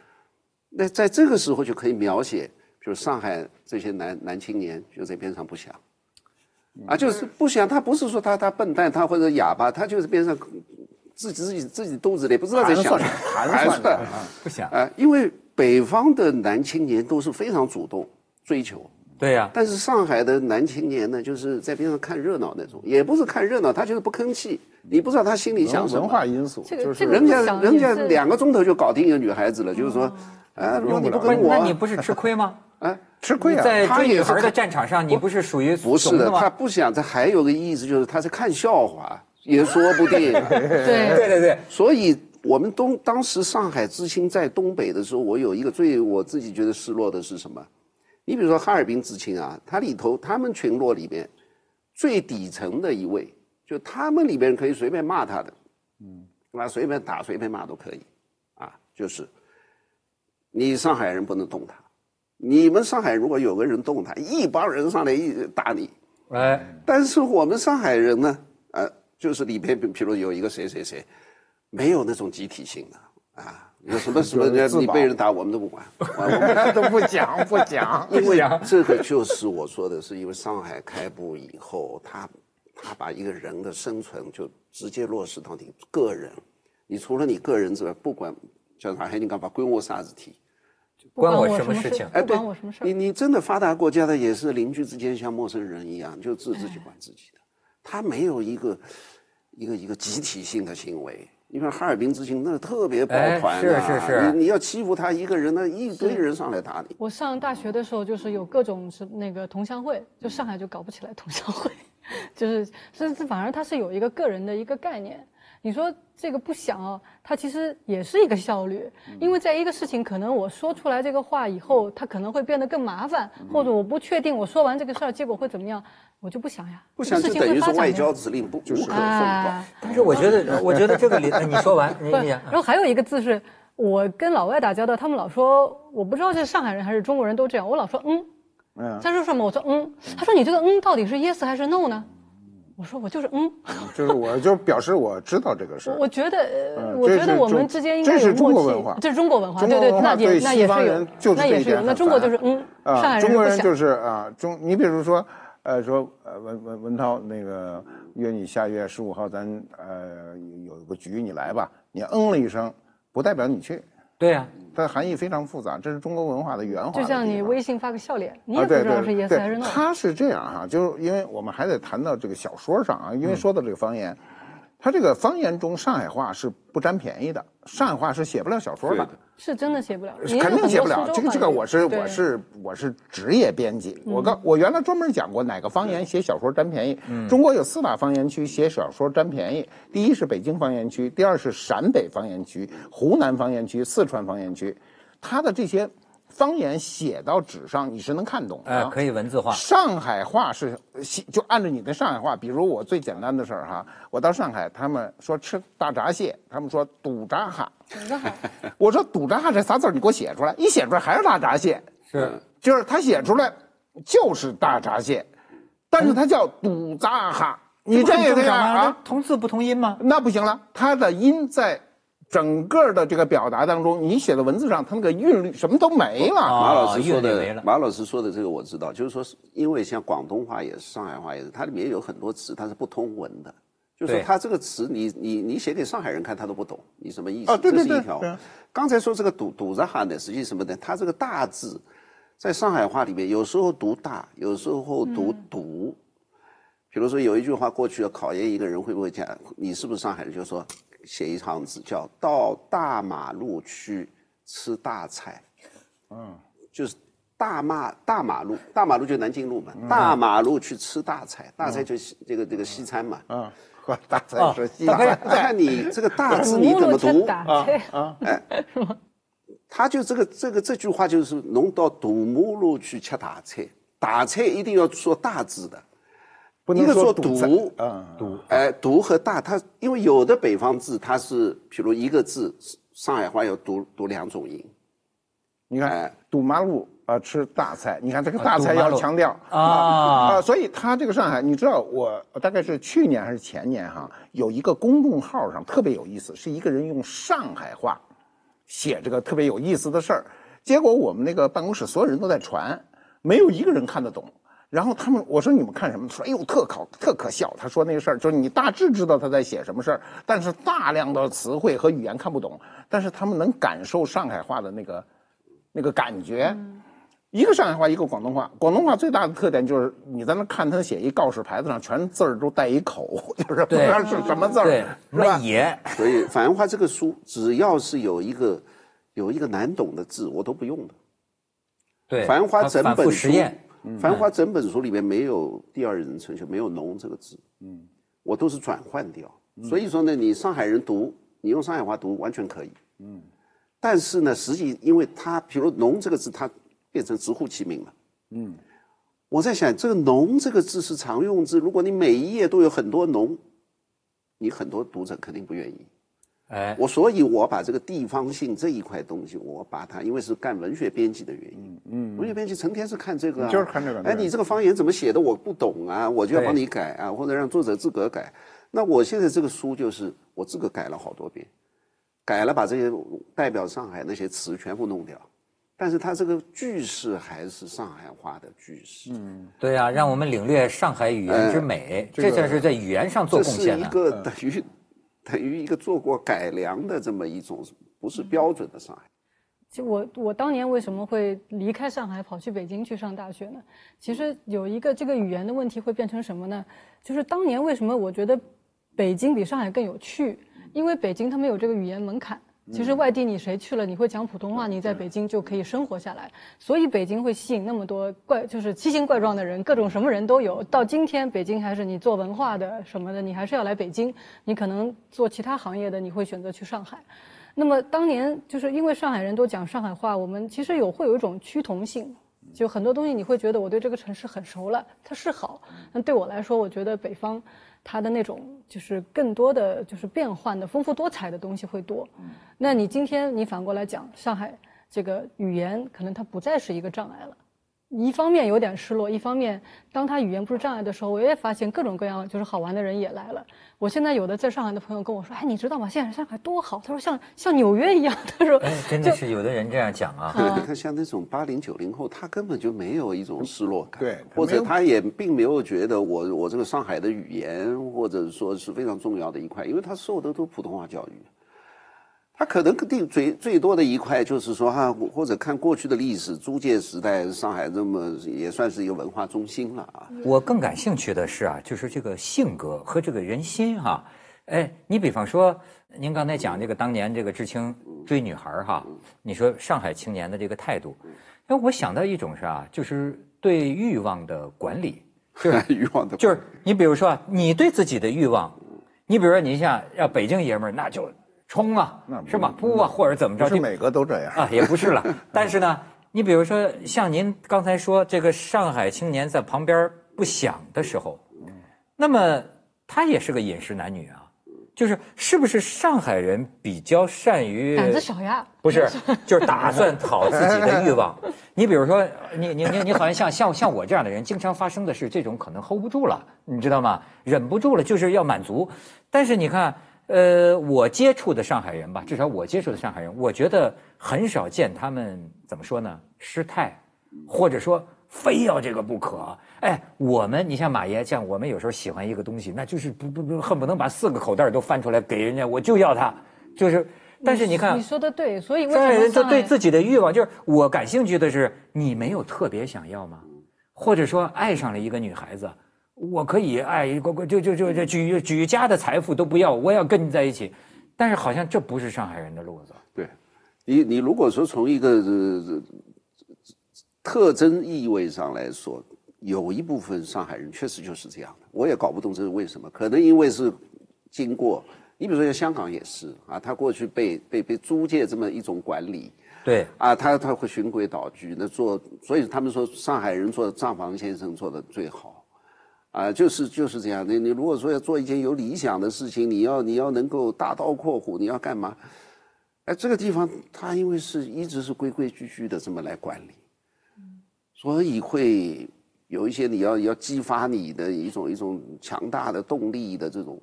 那在这个时候就可以描写，就是上海这些男男青年就在边上不想，啊，就是不想，他不是说他他笨蛋，他或者哑巴，他就是边上自己自己自己肚子里不知道在想，盘算，不想啊，因为。北方的男青年都是非常主动追求，对呀。但是上海的男青年呢，就是在边上看热闹那种，也不是看热闹，他就是不吭气。你不知道他心里想什么。文化因素，就是人家人家两个钟头就搞定一个女孩子了，就是说，啊，如果你不跟我，那你不是吃亏吗？啊，吃亏啊！在追女孩的战场上，你不是属于不是的，他不想。他还有个意思，就是他在看笑话，也说不定。对对对对，所以。我们东当时上海知青在东北的时候，我有一个最我自己觉得失落的是什么？你比如说哈尔滨知青啊，他里头他们群落里面最底层的一位，就他们里边可以随便骂他的，嗯，啊随便打随便骂都可以，啊，就是你上海人不能动他，你们上海如果有个人动他，一帮人上来一打你。哎，但是我们上海人呢，呃，就是里边，比如有一个谁谁谁，没有那种集体性的啊，有什么什么人你被人打，我们都不管，我们 都不讲不讲，因为这个就是我说的，是因为上海开埠以后，他他把一个人的生存就直接落实到你个人，你除了你个人之外，不管叫啥，还你干嘛关我啥子题？关我我什么事情？不关我什么事儿你你真的发达国家的也是邻居之间像陌生人一样，就自自己管自己的，他没有一个一个一个集体性的行为。你看哈尔滨之行，那特别抱团啊，哎是是是你你要欺负他一个人，那一堆人上来打你。我上大学的时候，就是有各种是那个同乡会，就上海就搞不起来同乡会，就是是是反而他是有一个个人的一个概念。你说这个不想哦，它其实也是一个效率，因为在一个事情可能我说出来这个话以后，它可能会变得更麻烦，或者我不确定我说完这个事儿结果会怎么样，我就不想呀。不想就这个事情会等于是外发展的交指令不无可奉告哎。但是我觉得，我觉得这个里，呃你说完，你不，你讲然后还有一个字是我跟老外打交道，他们老说我不知道是上海人还是中国人都这样，我老说嗯，嗯，他说什么？我说嗯，他说你这个嗯到底是 yes 还是 no 呢？我说我就是嗯，就是我就表示我知道这个事儿。我 我觉得我觉得我们之间应该有这是中国文化这是中国文化，对对，对那也那也是有，那也是有。那中国就是嗯，啊，上海人中国人就是啊，中你比如说，呃，说呃文文文涛那个约你下月十五号咱呃有有个局你来吧，你嗯了一声，不代表你去，对呀，它含义非常复杂，这是中国文化的原话的就像你微信发个笑脸，你啊，也不知道是对 yes 还是 no。他是这样哈、就是因为我们还得谈到这个小说上啊，因为说到这个方言，他这个方言中上海话是不占便宜的，上海话是写不了小说的。是真的写不了，肯定写不了。这个这个我是我是我是职业编辑，我刚我原来专门讲过哪个方言写小说占便宜。中国有四大方言区写小说占便宜，第一是北京方言区，第二是陕北方言区、湖南方言区、四川方言区，它的这些方言写到纸上你是能看懂的。哎，可以文字化。上海话是就按照你的上海话，比如我最简单的事儿哈，我到上海，他们说吃大闸蟹，他们说赌闸哈，我说赌闸哈这仨字儿你给我写出来，一写出来还是大闸蟹，是就是他写出来就是大闸蟹，但是它叫赌闸哈，你这个正常啊啊，同字不同音吗？那不行了，它的音在整个的这个表达当中，你写的文字上，它那个韵律什么都没了。啊马老师说的，马老师说的这个我知道，就是说是，因为像广东话也是，上海话也是，它里面有很多词它是不通文的，就是它这个词你你你写给上海人看他都不懂，你什么意思？啊对对这是一条对对。刚才说这个堵堵着喊的，实际什么呢？它这个大字，在上海话里面有时候读大，有时候读堵。比如说有一句话过去要考验一个人会不会讲，你是不是上海人，就说写一行字叫到大马路去吃大菜。嗯就是大马大马路，大马路就南京路嘛，大马路去吃大菜，大菜就是这个这个西餐嘛。嗯，和大菜哦是西餐。看你这个大字你怎么读啊？啊，哎他就这个这个这句话就是侬到大马路去吃大菜，大菜一定要说大字的，不一个说能说堵菜堵，嗯，堵，哎，堵和大，它因为有的北方字它是，比如一个字，上海话要读读两种音，你看哎堵马路啊、吃大菜，你看这个大菜要强调啊 啊，所以他这个上海，你知道我大概是去年还是前年哈，有一个公众号上特别有意思，是一个人用上海话写这个特别有意思的事儿，结果我们那个办公室所有人都在传，没有一个人看得懂。然后他们我说你们看什么？说哎呦特可特可笑。他说那个事儿就是你大致知道他在写什么事儿，但是大量的词汇和语言看不懂，但是他们能感受上海话的那个那个感觉。一个上海话，一个广东话。广东话最大的特点就是你在那看他写一告示牌子上全字儿都带一口，就是不知道是什么字儿，对，是吧那？也所以反言话这个书只要是有一个有一个难懂的字，我都不用的。对。繁花它反复整本书实验，，繁花整本书里面没有第二人称，就没有“农”这个字，嗯，我都是转换掉。所以说呢，你上海人读，你用上海话读完全可以，嗯。但是呢，实际因为它，比如“农”这个字，它变成直呼其名了，嗯。我在想，这个“农”这个字是常用字，如果你每一页都有很多“农”，你很多读者肯定不愿意。哎，我所以，我把这个地方性这一块东西，我把它，因为是干文学编辑的原因，嗯，文学编辑成天是看这个、啊，就是看这个哎，你这个方言怎么写的我不懂啊，我就要帮你改啊，或者让作者自个儿改。那我现在这个书就是我自个儿改了好多遍，改了把这些代表上海那些词全部弄掉，但是它这个句式还是上海话的句式，嗯，对啊、让我们领略上海语言之美，这个这才是在语言上做这是一贡献的。个等于等于一个做过改良的这么一种不是标准的上海。其实我我当年为什么会离开上海跑去北京去上大学呢？其实有一个这个语言的问题会变成什么呢？就是当年为什么我觉得北京比上海更有趣？因为北京它没有这个语言门槛。其实外地你谁去了，你会讲普通话，你在北京就可以生活下来。所以北京会吸引那么多怪，就是奇形怪状的人，各种什么人都有。到今天，北京还是你做文化的什么的，你还是要来北京。你可能做其他行业的，你会选择去上海。那么当年就是因为上海人都讲上海话，我们其实有会有一种趋同性，就很多东西你会觉得我对这个城市很熟了，它是好。那对我来说，我觉得北方它的那种就是更多的就是变换的、丰富多彩的东西会多。那你今天你反过来讲上海这个语言，可能它不再是一个障碍了。一方面有点失落，一方面当他语言不是障碍的时候，我也发现各种各样就是好玩的人也来了。我现在有的在上海的朋友跟我说：“哎，你知道吗？现在上海多好。”他说像像纽约一样。他说哎，真的是有的人这样讲啊。你看，像那种八零九零后，他根本就没有一种失落感，对或者他也并没有觉得我我这个上海的语言，或者说是非常重要的一块，因为他受的都普通话教育。他可能定最最多的一块就是说哈，或者看过去的历史，租界时代上海这么也算是一个文化中心了啊。我更感兴趣的是啊，就是这个性格和这个人心哈、哎，你比方说，您刚才讲这个当年这个知青追女孩儿哈，你说上海青年的这个态度，哎，我想到一种是啊，就是对欲望的管理，就是 欲望的就是你比如说啊，你对自己的欲望，你比如说你像要北京爷们儿，那就冲啊是吧？扑啊，或者怎么着？是每个都这样。啊，也不是了。但是呢，你比如说像您刚才说这个上海青年在旁边不响的时候，那么他也是个饮食男女啊，就是是不是上海人比较善于胆子小呀。不是，就是打算讨自己的欲望。你比如说，你你你你好像像像像我这样的人，经常发生的是这种可能 hold 不住了，你知道吗？忍不住了，就是要满足。但是你看，呃，我接触的上海人吧，至少我接触的上海人，我觉得很少见他们怎么说呢，失态，或者说非要这个不可。哎，我们你像马爷，像我们有时候喜欢一个东西，那就是不不不，恨不能把四个口袋都翻出来给人家，我就要它，就是。但是你看，你说的对，所以上海人就对自己的欲望，就是我感兴趣的是，你没有特别想要吗？或者说爱上了一个女孩子，我可以哎就就就就举举家的财富都不要，我要跟你在一起。但是好像这不是上海人的路子。对，你你如果说从一个呃特征意味上来说，有一部分上海人确实就是这样的，我也搞不懂这是为什么，可能因为是经过，你比如说像香港也是啊，他过去被被被租界这么一种管理。对，啊，他他会循规蹈矩，那做，所以他们说上海人做账房先生做的最好，啊，就是就是这样。你你如果说要做一件有理想的事情，你要你要能够大刀阔斧，你要干嘛？哎，这个地方它因为是一直是规规矩矩的这么来管理，所以会有一些你要要激发你的一种一种强大的动力的这种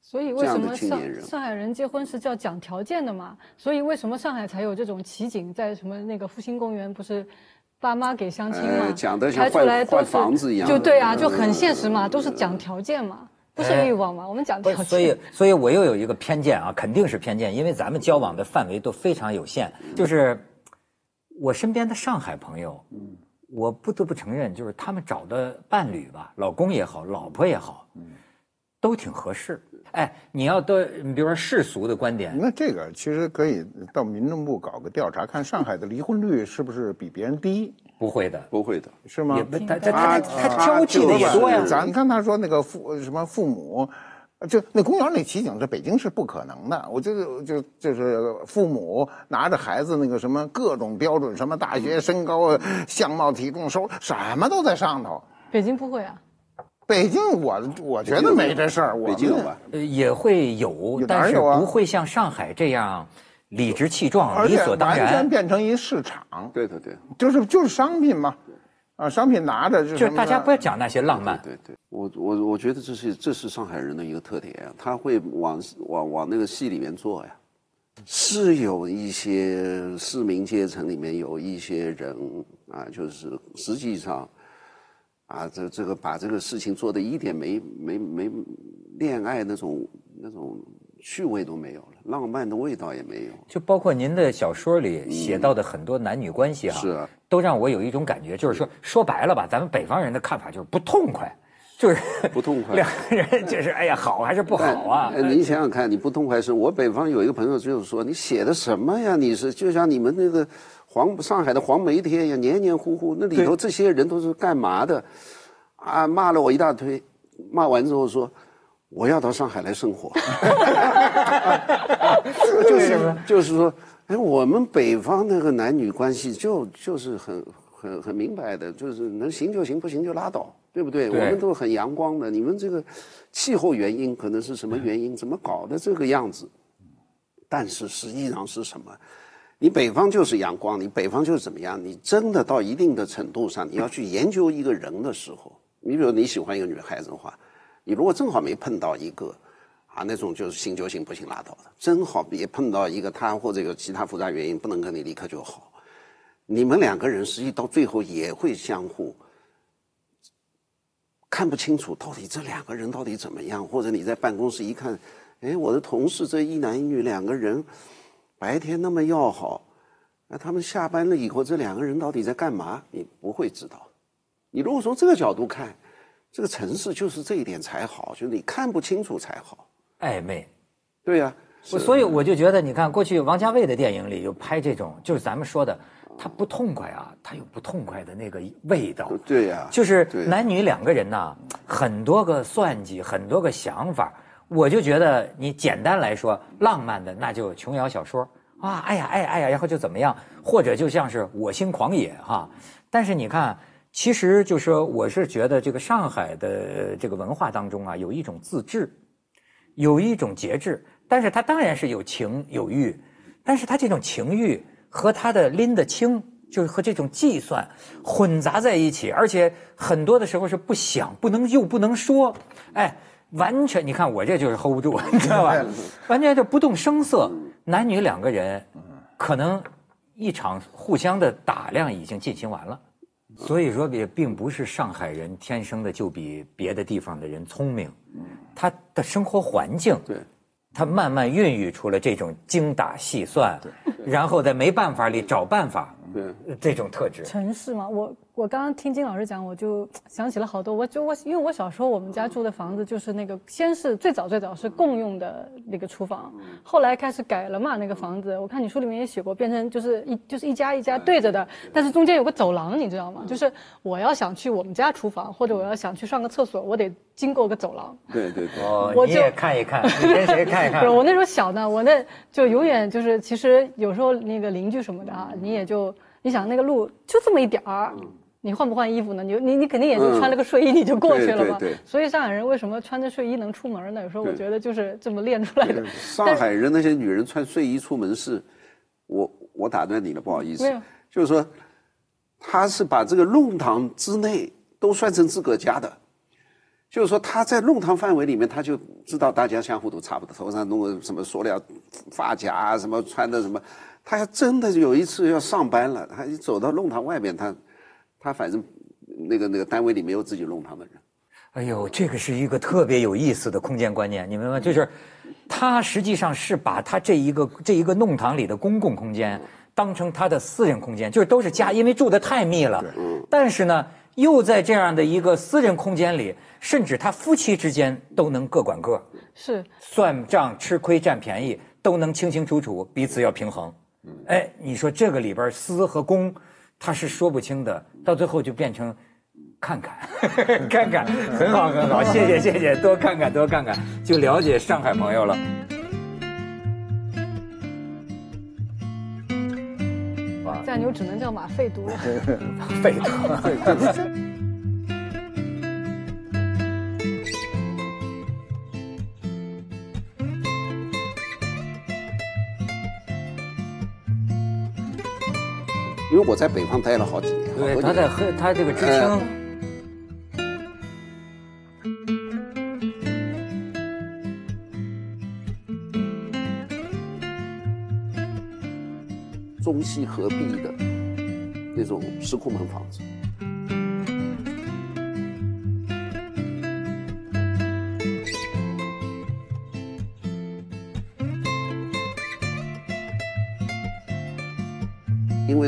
所以为什么上上海人结婚是叫讲条件的嘛？所以为什么上海才有这种奇景，在什么那个复兴公园不是爸妈给相亲嘛？呃讲的像开出来都换换房子一样就对啊，就嗯很现实嘛，都是讲条件嘛，不是哎欲望嘛，我们讲条件。所以所以我又有一个偏见啊，肯定是偏见，因为咱们交往的范围都非常有限。就是我身边的上海朋友，我不得不承认，就是他们找的伴侣吧，老公也好，老婆也好，都挺合适。哎，你要都，你比如说世俗的观点，那这个其实可以到民政部搞个调查，看上海的离婚率是不是比别人低，不会的，不会的。是吗也？他他他他他挑剔的也多呀。咱看他说那个父什么父母，就那公园那奇景，这北京是不可能的。我就就就是父母拿着孩子那个什么各种标准，什么大学身高、相貌、体重、收入，什么都在上头。北京不会啊，北京我我觉得没这事儿，北京有吧？呃，也会有，有但是不会像上海这样理直气壮、理所当然完全。变成一市场，对对对就是就是商品嘛，啊，商品拿着就就是大家不不要讲那些浪漫，对对，我我我觉得这是这是上海人的一个特点啊，他会往往往那个戏里面做呀。是有一些市民阶层里面有一些人啊，就是实际上啊，这这个把这个事情做的一点没没没恋爱那种那种趣味都没有了，浪漫的味道也没有。就包括您的小说里写到的很多男女关系哈、是啊都让我有一种感觉，就是说说白了吧，咱们北方人的看法就是不痛快，就是 不痛快两个人就是哎呀好还是不好啊？哎，你想想看，你不痛快是，我北方有一个朋友就是说，你写的什么呀？你是就像你们那个黄上海的黄梅天一样，黏黏糊糊，那里头这些人都是干嘛的？啊，骂了我一大堆，骂完之后说。我要到上海来生活，就是就是说，哎，我们北方那个男女关系就就是很很很明白的，就是能行就行，不行就拉倒，对不对？对我们都很阳光的，你们这个气候原因可能是什么原因？怎么搞的这个样子？但是实际上是什么？你北方就是阳光，你北方就是怎么样？你真的到一定的程度上，你要去研究一个人的时候，你比如你喜欢一个女孩子的话，你如果正好没碰到一个啊那种就是行就行不行拉倒的，正好也碰到一个他或者有其他复杂原因不能跟你立刻就好，你们两个人实际到最后也会相互看不清楚到底这两个人到底怎么样，或者你在办公室一看，哎，我的同事这一男一女两个人白天那么要好，那他们下班了以后这两个人到底在干嘛？你不会知道。你如果从这个角度看，这个城市就是这一点才好，就是你看不清楚才好。暧昧。对呀、我所以我就觉得，你看过去王家卫的电影里有拍这种，就是咱们说的，他不痛快啊，他有不痛快的那个味道。对呀、就是男女两个人呐，很多个算计，很多个想法。我就觉得你简单来说，浪漫的那就琼瑶小说。啊，哎呀哎呀哎呀，然后就怎么样，或者就像是我心狂野哈。但是你看，其实就说我是觉得这个上海的这个文化当中啊，有一种自治，有一种节制，但是它当然是有情有欲，但是它这种情欲和它的拎得清，就是和这种计算混杂在一起，而且很多的时候是不想、不能又不能说，哎，完全你看我这就是 hold 不住，你知道吧？完全就不动声色，男女两个人可能一场互相的打量已经进行完了。所以说，也并不是上海人天生的就比别的地方的人聪明，他的生活环境，对，他慢慢孕育出了这种精打细算，然后在没办法里找办法，对。呃这种特质。城市嘛，我我刚刚听金老师讲，我就想起了好多。我就我因为我小时候我们家住的房子就是那个，先是最早最早是共用的那个厨房，后来开始改了嘛那个房子。我看你书里面也写过，变成就是一就是一家一家对着的，但是中间有个走廊，你知道吗？就是我要想去我们家厨房，或者我要想去上个厕所，我得经过个走廊。对对对，哦，我就你也看一看，你跟谁看一看 不是？我那时候小呢，我那就永远就是，其实有时候那个邻居什么的啊，你也就你想那个路就这么一点儿，你换不换衣服呢？你你你肯定也就穿了个睡衣你就过去了嘛。对对对所以上海人为什么穿着睡衣能出门呢？有时候我觉得就是这么练出来的。上海人那些女人穿睡衣出门是，我我打断你了，不好意思没有，就是说，他是把这个弄堂之内都算成自个家的，就是说他在弄堂范围里面，他就知道大家相互都差不多，头上弄个什么塑料发夹啊，什么穿的什么，他要真的有一次要上班了，他一走到弄堂外面，他他反正那个那个单位里没有自己弄堂的人。哎呦，这个是一个特别有意思的空间观念，你明白吗？就是，他实际上是把他这一个这一个弄堂里的公共空间当成他的私人空间，就是都是家，因为住的太密了。但是呢，又在这样的一个私人空间里，甚至他夫妻之间都能各管各，是算账、吃亏、占便宜都能清清楚楚，彼此要平衡。哎，你说这个里边私和公，他是说不清的，到最后就变成看看 看看，很好很好，谢谢谢谢，多看看多看看，就了解上海朋友了。酱牛只能叫马费毒了。费德。因为我在北方待了好几年，好对，他在黑他这个知青，中西合璧的那种石库门房子。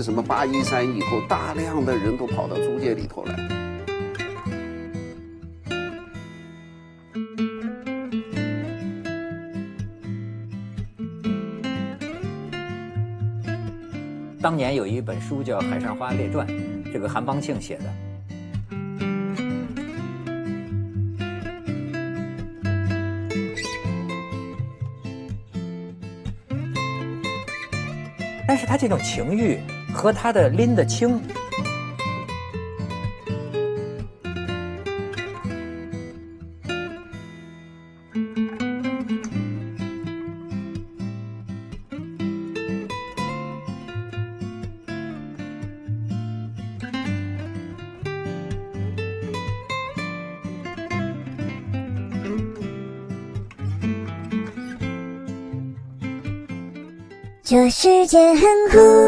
什么？八一三以后，大量的人都跑到租界里头来。当年有一本书叫《海上花列传》，这个韩邦庆写的。但是他这种情欲和他的拎得清，这世界很酷。